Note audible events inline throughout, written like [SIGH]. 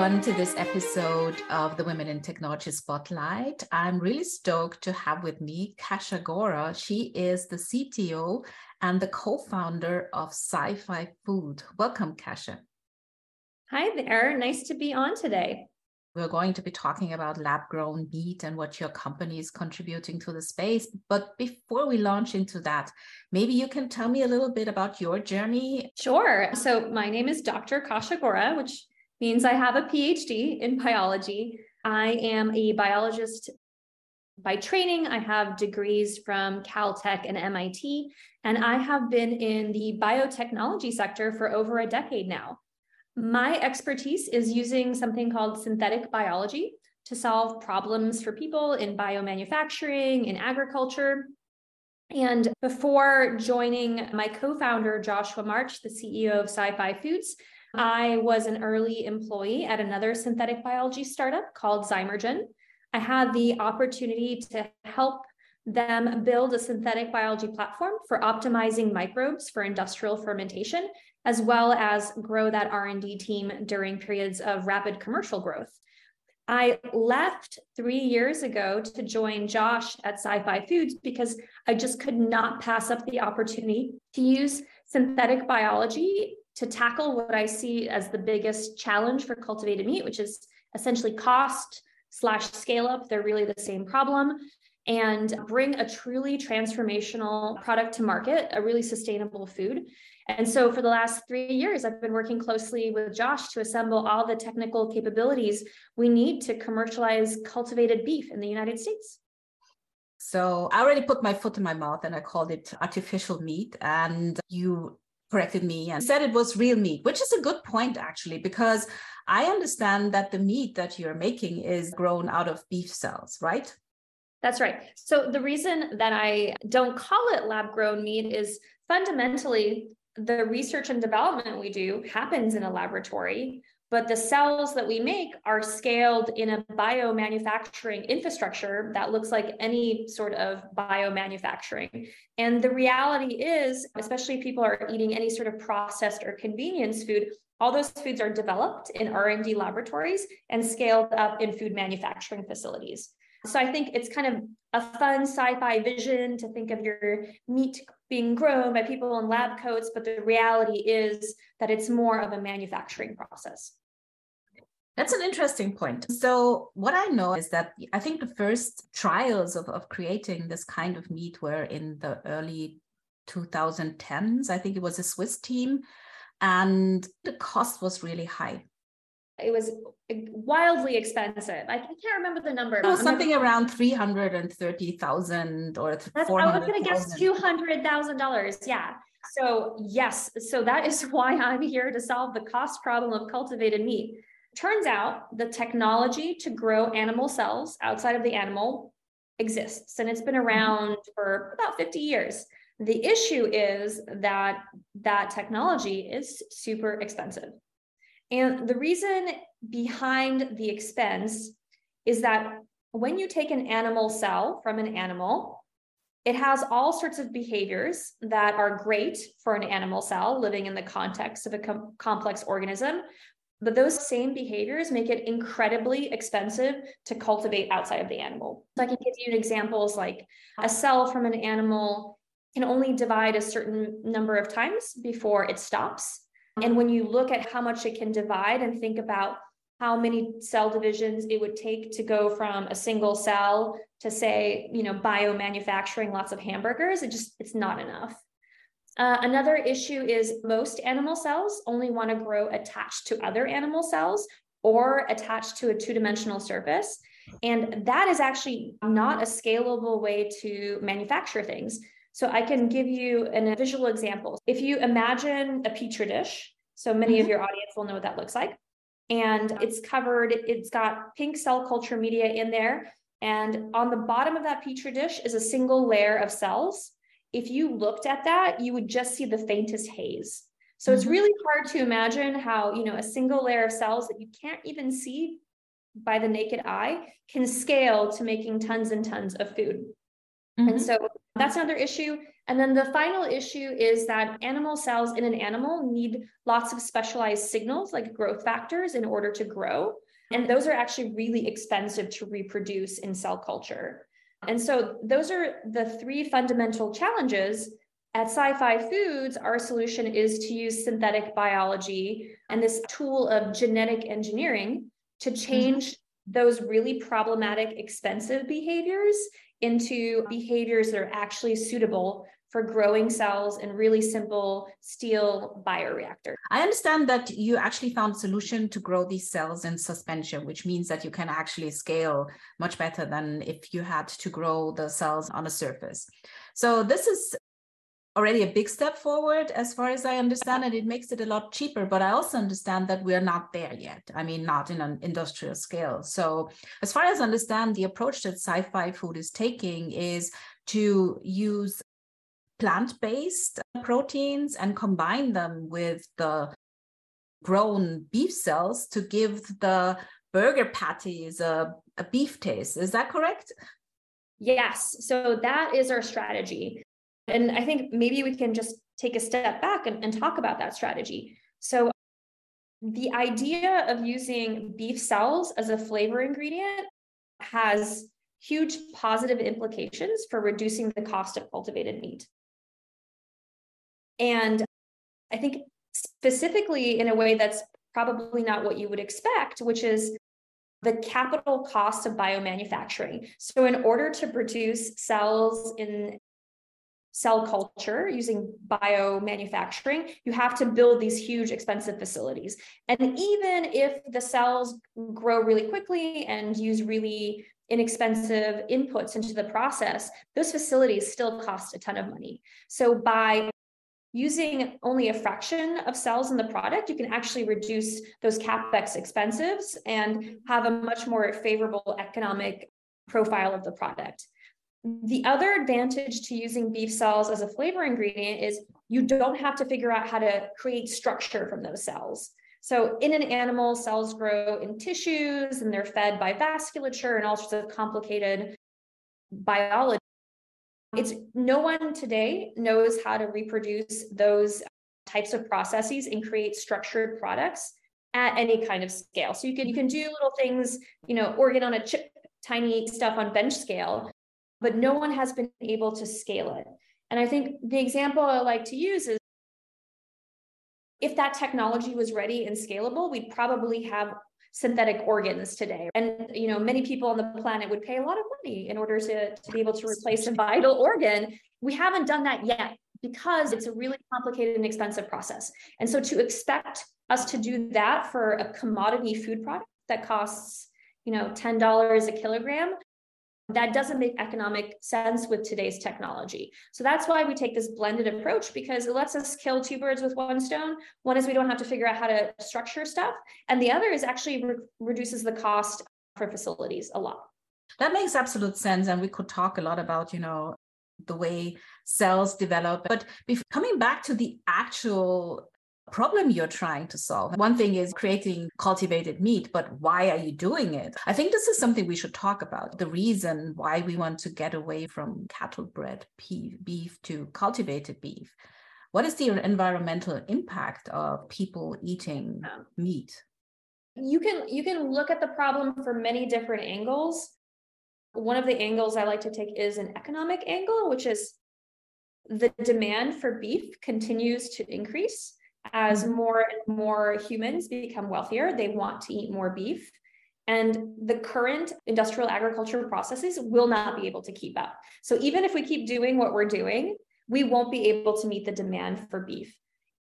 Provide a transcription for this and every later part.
everyone to this episode of the Women in Technology Spotlight. I'm really stoked to have with me Kasia Gora. She is the CTO and the co founder of SciFi Food. Welcome, Kasia. Hi there. Nice to be on today. We're going to be talking about lab grown meat and what your company is contributing to the space. But before we launch into that, maybe you can tell me a little bit about your journey. Sure. So, my name is Dr. Kasia Gora, which means I have a PhD in biology. I am a biologist by training. I have degrees from Caltech and MIT, and I have been in the biotechnology sector for over a decade now. My expertise is using something called synthetic biology to solve problems for people in biomanufacturing, in agriculture. And before joining my co founder, Joshua March, the CEO of SciFi Foods, I was an early employee at another synthetic biology startup called Zymergen. I had the opportunity to help them build a synthetic biology platform for optimizing microbes for industrial fermentation as well as grow that R&D team during periods of rapid commercial growth. I left three years ago to join Josh at SciFi Foods because I just could not pass up the opportunity to use synthetic biology to tackle what I see as the biggest challenge for cultivated meat, which is essentially cost slash scale up. They're really the same problem and bring a truly transformational product to market, a really sustainable food. And so for the last three years, I've been working closely with Josh to assemble all the technical capabilities we need to commercialize cultivated beef in the United States. So I already put my foot in my mouth and I called it artificial meat. And you corrected me and said it was real meat, which is a good point actually, because I understand that the meat that you're making is grown out of beef cells, right? That's right. So the reason that I don't call it lab grown meat is fundamentally the research and development we do happens in a laboratory, but the cells that we make are scaled in a biomanufacturing infrastructure that looks like any sort of biomanufacturing. And the reality is, especially people are eating any sort of processed or convenience food, all those foods are developed in R&D laboratories and scaled up in food manufacturing facilities. So I think it's kind of a fun sci-fi vision to think of your meat being grown by people in lab coats, but the reality is that it's more of a manufacturing process. That's an interesting point. So, what I know is that I think the first trials of, of creating this kind of meat were in the early 2010s. I think it was a Swiss team, and the cost was really high it was wildly expensive. I can't remember the number. It was something around and thirty thousand or four hundred. I was going to guess two hundred thousand dollars. Yeah. So yes, so that is [LAUGHS] why I'm here to solve the cost problem of cultivated meat. Turns out the technology to grow animal cells outside of the animal exists, and it's been mm-hmm. around for about fifty years. The issue is that that technology is super expensive. And the reason behind the expense is that when you take an animal cell from an animal, it has all sorts of behaviors that are great for an animal cell living in the context of a com- complex organism. But those same behaviors make it incredibly expensive to cultivate outside of the animal. So I can give you examples like a cell from an animal can only divide a certain number of times before it stops. And when you look at how much it can divide and think about how many cell divisions it would take to go from a single cell to say, you know, biomanufacturing lots of hamburgers, it just, it's not enough. Uh, another issue is most animal cells only want to grow attached to other animal cells or attached to a two-dimensional surface. And that is actually not a scalable way to manufacture things. So I can give you a visual example. If you imagine a petri dish, so many mm-hmm. of your audience will know what that looks like. And it's covered, it's got pink cell culture media in there. And on the bottom of that petri dish is a single layer of cells. If you looked at that, you would just see the faintest haze. So mm-hmm. it's really hard to imagine how, you know, a single layer of cells that you can't even see by the naked eye can scale to making tons and tons of food. Mm-hmm. And so That's another issue. And then the final issue is that animal cells in an animal need lots of specialized signals like growth factors in order to grow. And those are actually really expensive to reproduce in cell culture. And so those are the three fundamental challenges. At SciFi Foods, our solution is to use synthetic biology and this tool of genetic engineering to mm-hmm. change mm-hmm. those really problematic, expensive behaviors into behaviors that are actually suitable for growing cells in really simple steel bioreactor. I understand that you actually found a solution to grow these cells in suspension, which means that you can actually scale much better than if you had to grow the cells on a surface. So this is already a big step forward as far as I understand it. It makes it a lot cheaper, but I also understand that we're not there yet. I mean, not in an industrial scale. So, as far as I understand, the approach that SciFi Food is taking is to use plant based uh, proteins and combine them with the grown beef cells to give the burger patties a, a beef taste. Is that correct? Yes. So, that is our strategy. And I think maybe we can just take a step back and, and talk about that strategy. So, the idea of using beef cells as a flavor ingredient has huge positive implications for reducing the cost of cultivated meat. And I think specifically in a way that's probably not what you would expect, which is the capital cost of biomanufacturing. So, in order to produce cells in cell culture using biomanufacturing, you have to build these huge expensive facilities. And even if the cells grow really quickly and use really inexpensive inputs into the process, those facilities still cost a ton of money. So by using only a fraction of cells in the product, you can actually reduce those capex expenses and have a much more favorable economic profile of the product. The other advantage to using beef cells as a flavor ingredient is you don't have to figure out how to create structure from those cells. So, in an animal, cells grow in tissues and they're fed by vasculature and all sorts of complicated biology. It's mm-hmm. no one today knows how to reproduce those uh, types of processes and create structured products at any kind of scale. So you can you can mm-hmm. do little things, you know, organ on a chip, tiny stuff on bench scale, but no one has been able to scale it. And I think the example I like to use is if that technology was ready and scalable, we'd probably have synthetic organs today. And you know, many people on the planet would pay a lot of money in order to, to be able to replace a vital organ. We haven't done that yet because it's a really complicated and expensive process. And so to expect us to do that for a commodity food product that costs, you know, $10 a kilogram that doesn't make economic sense with today's technology. So that's why we take this blended approach because it lets us kill two birds with one stone. One is we don't have to figure out how to structure stuff, and the other is actually re- reduces the cost for facilities a lot. That makes absolute sense, and we could talk a lot about you know the way cells develop. But coming back to the actual problem you're trying to solve. One thing is creating cultivated meat, but why are you doing it? I think this is something we should talk about. The reason why we want to get away from cattle bred beef to cultivated beef. What is the environmental impact of people eating meat? You can you can look at the problem from many different angles. One of the angles I like to take is an economic angle, which is the demand for beef continues to increase as more and more humans become wealthier, they want to eat more beef. And the current industrial agriculture processes will not be able to keep up. So even if we keep doing what we're doing, we won't be able to meet the demand for beef.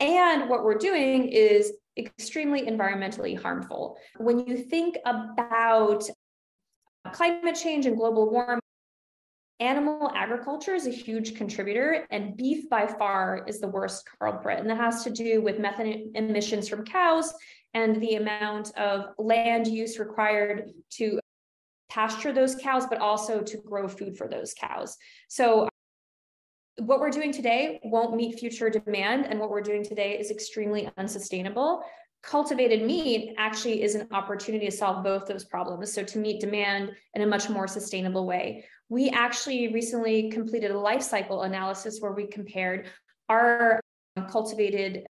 And what we're doing is extremely environmentally harmful. When you think about climate change and global warming, Animal agriculture is a huge contributor, and beef by far is the worst culprit. And that has to do with methane emissions from cows and the amount of land use required to pasture those cows, but also to grow food for those cows. So, what we're doing today won't meet future demand, and what we're doing today is extremely unsustainable. Cultivated meat actually is an opportunity to solve both those problems. So, to meet demand in a much more sustainable way. We actually recently completed a life cycle analysis where we compared our cultivated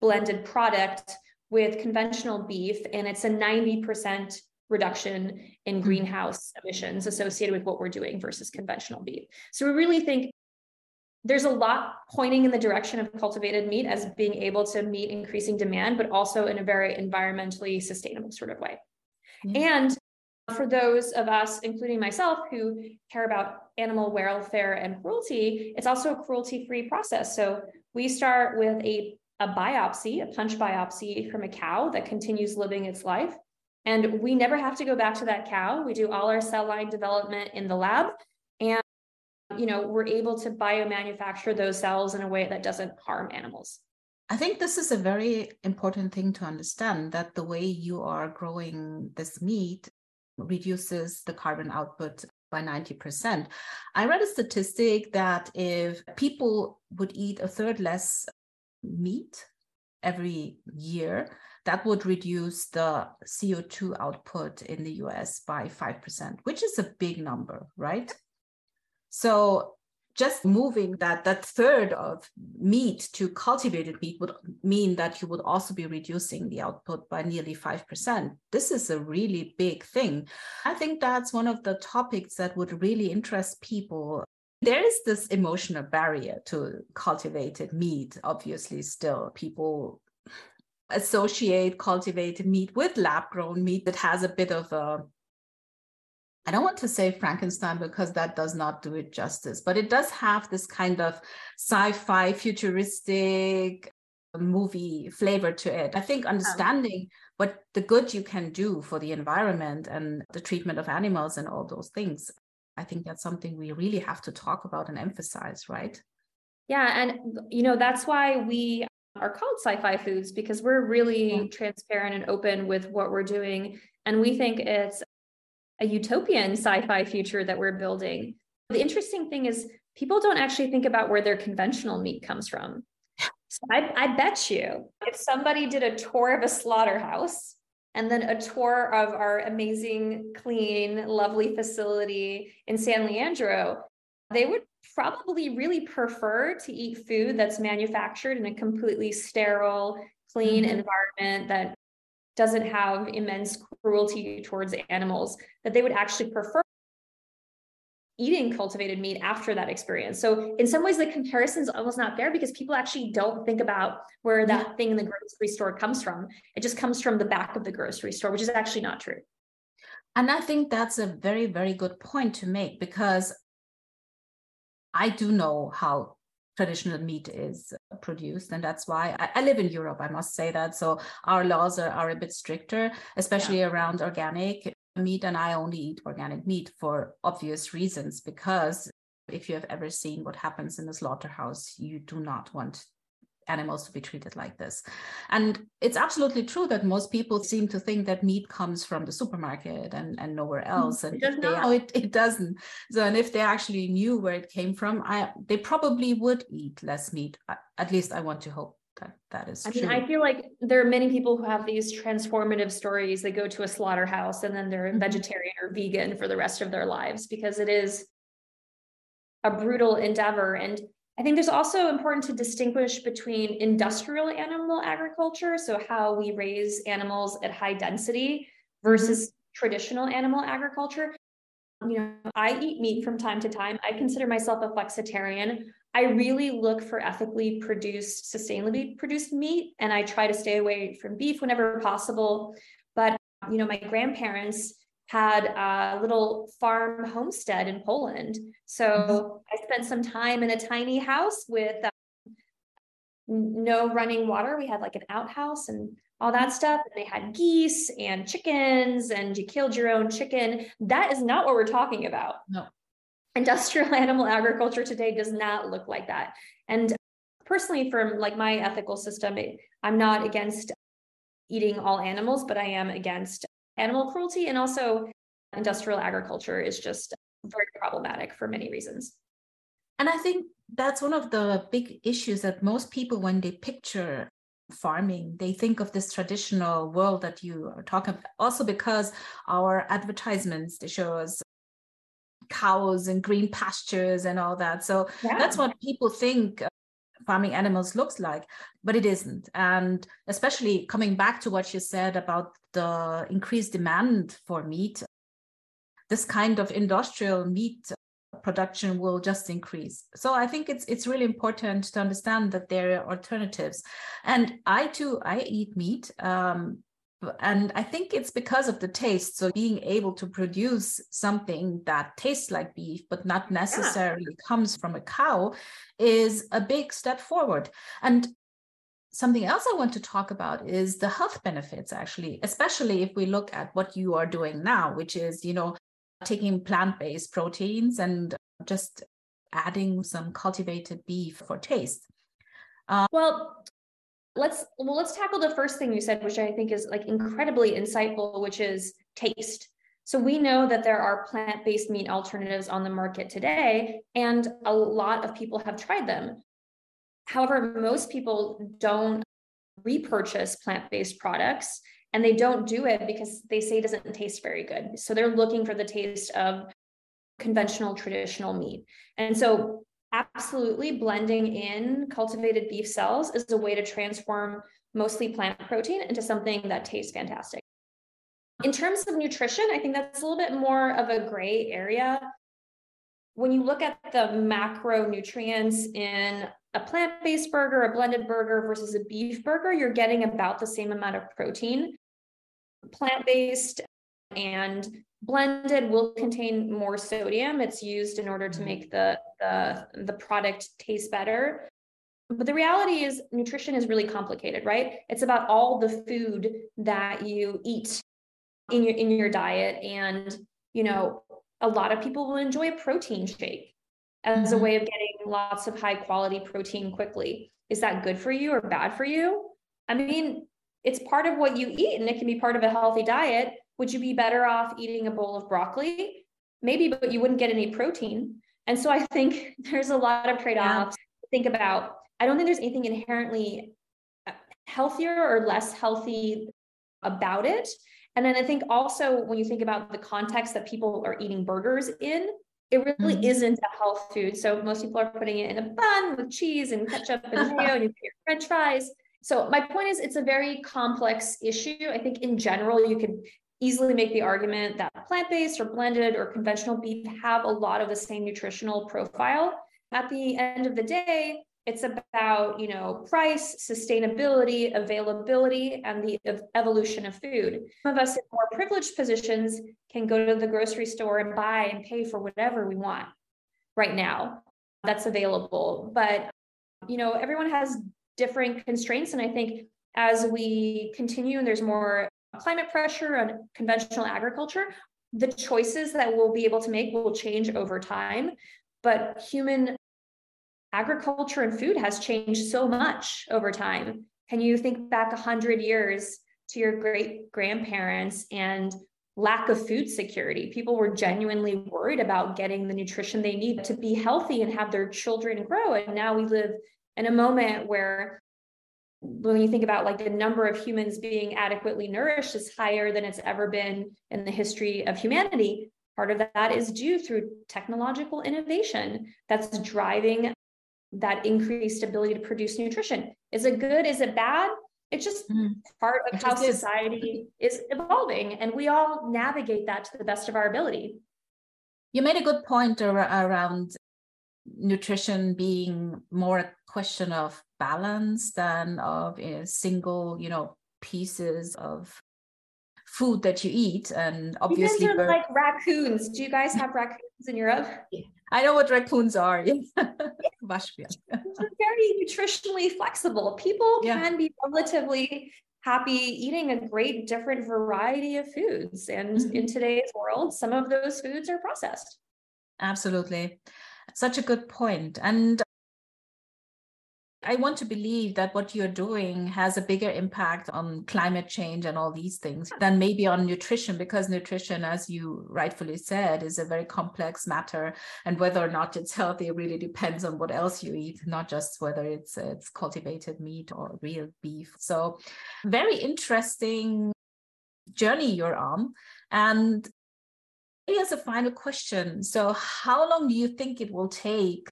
blended product with conventional beef, and it's a 90% reduction in hmm. greenhouse emissions associated with what we're doing versus conventional beef. So we really think there's a lot pointing in the direction of cultivated meat as being able to meet increasing demand, but also in a very environmentally sustainable sort of way. Mm-hmm. And for those of us, including myself, who care about animal welfare and cruelty, it's also a cruelty free process. So we start with a, a biopsy, a punch biopsy from a cow that continues living its life. And we never have to go back to that cow. We do all our cell line development in the lab. You know, we're able to biomanufacture those cells in a way that doesn't harm animals. I think this is a very important thing to understand that the way you are growing this meat reduces the carbon output by 90%. I read a statistic that if people would eat a third less meat every year, that would reduce the CO2 output in the US by 5%, which is a big number, right? So just moving that that third of meat to cultivated meat would mean that you would also be reducing the output by nearly 5% this is a really big thing. I think that's one of the topics that would really interest people. There is this emotional barrier to cultivated meat obviously still. People associate cultivated meat with lab grown meat that has a bit of a I don't want to say Frankenstein because that does not do it justice, but it does have this kind of sci fi futuristic movie flavor to it. I think um, understanding what the good you can do for the environment and the treatment of animals and all those things, I think that's something we really have to talk about and emphasize, right? Yeah. And, you know, that's why we are called sci fi foods because we're really yeah. transparent and open with what we're doing. And we think it's a utopian sci-fi future that we're building. The interesting thing is people don't actually think about where their conventional meat comes from. So I, I bet you if somebody did a tour of a slaughterhouse and then a tour of our amazing, clean, lovely facility in San Leandro, they would probably really prefer to eat food that's manufactured in a completely sterile, clean mm-hmm. environment that doesn't have immense cruelty towards animals, that they would actually prefer eating cultivated meat after that experience. So in some ways the comparison is almost not fair because people actually don't think about where that thing in the grocery store comes from. It just comes from the back of the grocery store, which is actually not true. And I think that's a very very good point to make because I do know how traditional meat is produced and that's why I, I, live in europe i must say that so our laws are, are a bit stricter especially yeah. around organic meat and i only eat organic meat for obvious reasons because if you have ever seen what happens in the slaughterhouse you do not want animals to be treated like this. And it's absolutely true that most people seem to think that meat comes from the supermarket and, and nowhere mm-hmm. else. And it, they, it, it doesn't. So, and if they actually knew where it came from, I, they probably would eat less meat. At least I want to hope that that is I mean, I feel like there are many people who have these transformative stories. They go to a slaughterhouse and then they're mm-hmm. vegetarian or vegan for the rest of their lives because it is a brutal endeavor. And I think there's also important to distinguish between industrial animal agriculture, so how we raise animals at high density versus mm-hmm. traditional animal agriculture. You know, I eat meat from time to time. I consider myself a flexitarian. I really look for ethically produced, sustainably produced meat, and I try to stay away from beef whenever possible. But you know, my grandparents had a little farm homestead in Poland. So mm-hmm. I spent some time in a tiny house with um, no running water. We had like an outhouse and all that stuff. And they had geese and chickens, and you killed your own chicken. That is not what we're talking about. No. Industrial [LAUGHS] animal agriculture today does not look like that. And personally, from like my ethical system, I'm not against eating all animals, but I am against animal cruelty and also industrial agriculture is just very problematic for many reasons. And I think that's one of the big issues that most people, when they picture farming. They think of this traditional world that you are talking about. Also because our advertisements, they show us cows and green pastures and all that. So yeah. that's what people think uh, farming animals looks like, but it isn't. And especially coming back to what you said about the increased demand for meat, this kind of industrial meat production will just increase. So I think it's it's really important to understand that there are alternatives. And I too I eat meat. Um, and I think it's because of the taste. So being able to produce something that tastes like beef, but not necessarily yeah. comes from a cow, is a big step forward. And something else I want to talk about is the health benefits, actually, especially if we look at what you are doing now, which is, you know, taking plant-based proteins and just adding some cultivated beef for taste. Um, well, let's well let's tackle the first thing you said, which I think is like incredibly insightful, which is taste. So we know that there are plant-based meat alternatives on the market today, and a lot of people have tried them. However, most people don't repurchase plant-based products and they don't do it because they say it doesn't taste very good. So they're looking for the taste of conventional traditional meat. And so absolutely blending in cultivated beef cells is a way to transform mostly plant protein into something that tastes fantastic. In terms of nutrition, I think that's a little bit more of a gray area. When you look at the macronutrients in a plant-based burger, a blended burger versus a beef burger, you're getting about the same amount of protein plant-based and blended will contain more sodium. It's used in order to mm-hmm. make the, the, the product taste better. But the reality is nutrition is really complicated, right? It's about all the food that you eat in your in your diet. And you know, a lot of people will enjoy a protein shake as mm-hmm. a way of getting lots of high quality protein quickly. Is that good for you or bad for you? I mean, it's part of what you eat and it can be part of a healthy diet. Would you be better off eating a bowl of broccoli? Maybe, but you wouldn't get any protein. And so I think [LAUGHS] there's a lot of trade offs yeah. to think about. I don't think there's anything inherently uh, healthier or less healthy about it. And then I think also when you think about the context that people are eating burgers in, it really mm-hmm. isn't a health food. So most people are putting it in a bun with cheese and ketchup and [LAUGHS] mayo and you put your french fries. So my point is it's a very complex issue. I think in general, you could easily make the argument that plant-based or blended or conventional beef have a lot of the same nutritional profile. At the end of the day, it's about you know price sustainability availability and the evolution of food some of us in more privileged positions can go to the grocery store and buy and pay for whatever we want right now that's available but you know everyone has different constraints. And I think as we continue and there's more climate pressure on conventional agriculture, the choices that we'll be able to make will change over time. But human agriculture and food has changed so much over time. Can you think back 100 years to your great grandparents and lack of food security? People were genuinely worried about getting the nutrition they need to be healthy and have their children grow. And now we live in a moment where when you think about like the number of humans being adequately nourished is higher than it's ever been in the history of humanity part of that is due through technological innovation that's driving that increased ability to produce nutrition is it good is it bad it's just mm part of how society is. is evolving and we all navigate that to the best of our ability you made a good point around nutrition being more a question of balance than of a single, you know, pieces of food that you eat. And obviously, you guys are like raccoons. Do you guys have raccoons in Europe? I know what raccoons are. [LAUGHS] They're very nutritionally flexible. People yeah. can be relatively happy eating a great different variety of foods. And mm-hmm. in today's world, some of those foods are processed. Absolutely. Such a good point. And I want to believe that what you're doing has a bigger impact on climate change and all these things than maybe on nutrition, because nutrition, as you rightfully said, is a very complex matter. And whether or not it's healthy really depends on what else you eat, not just whether it's it's cultivated meat or real beef. So very interesting journey you're on. And as a final question, so how long do you think it will take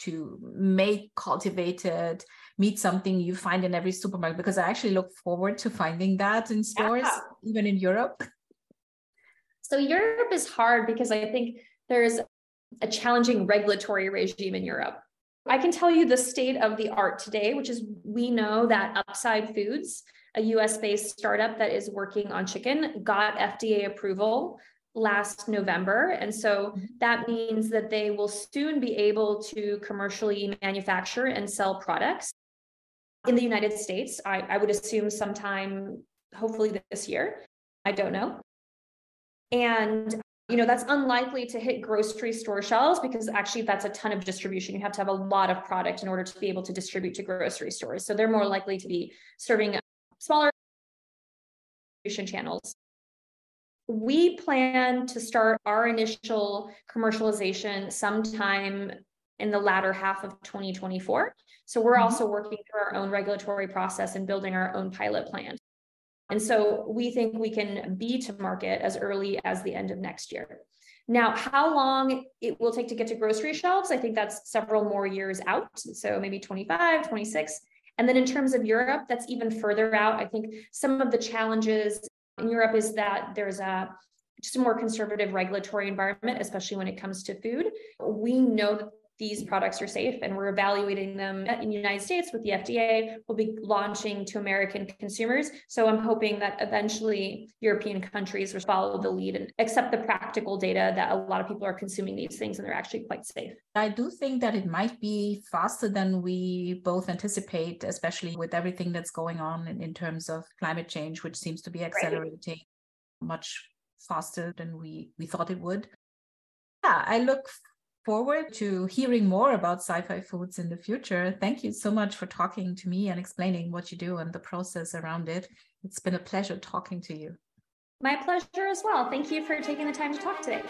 to make cultivated meat something you find in every supermarket because I actually look forward to finding that in stores, yeah. even in Europe. So Europe is hard because I think there's a challenging regulatory regime in Europe. I can tell you the state of the art today, which is we know that Upside Foods, a US based startup that is working on chicken, got FDA approval last November. And so mm-hmm. that means that they will soon be able to commercially manufacture and sell products in the United States. I, I would assume sometime, hopefully this year. I don't know. And you know that's unlikely to hit grocery store shelves because actually that's a ton of distribution you have to have a lot of product in order to be able to distribute to grocery stores so they're more likely to be serving smaller distribution channels we plan to start our initial commercialization sometime in the latter half of 2024. So we're mm-hmm. also working through our own regulatory process and building our own pilot plant. And so we think we can be to market as early as the end of next year. Now, how long it will take to get to grocery shelves, I think that's several more years out. So maybe 25, 26. And then in terms of Europe, that's even further out. I think some of the challenges in Europe is that there's a just a more conservative regulatory environment, especially when it comes to food. We know that these products are safe and we're evaluating them in the United States with the FDA. We'll be launching to American consumers. So I'm hoping that eventually European countries will follow the lead and accept the practical data that a lot of people are consuming these things and they're actually quite safe. I do think that it might be faster than we both anticipate, especially with everything that's going on in, in terms of climate change, which seems to be accelerating right. much faster than we, we thought it would. Yeah, I look forward to hearing more about sci-fi foods in the future. Thank you so much for talking to me and explaining what you do and the process around it. It's been a pleasure talking to you. My pleasure as well. Thank you for taking the time to talk today.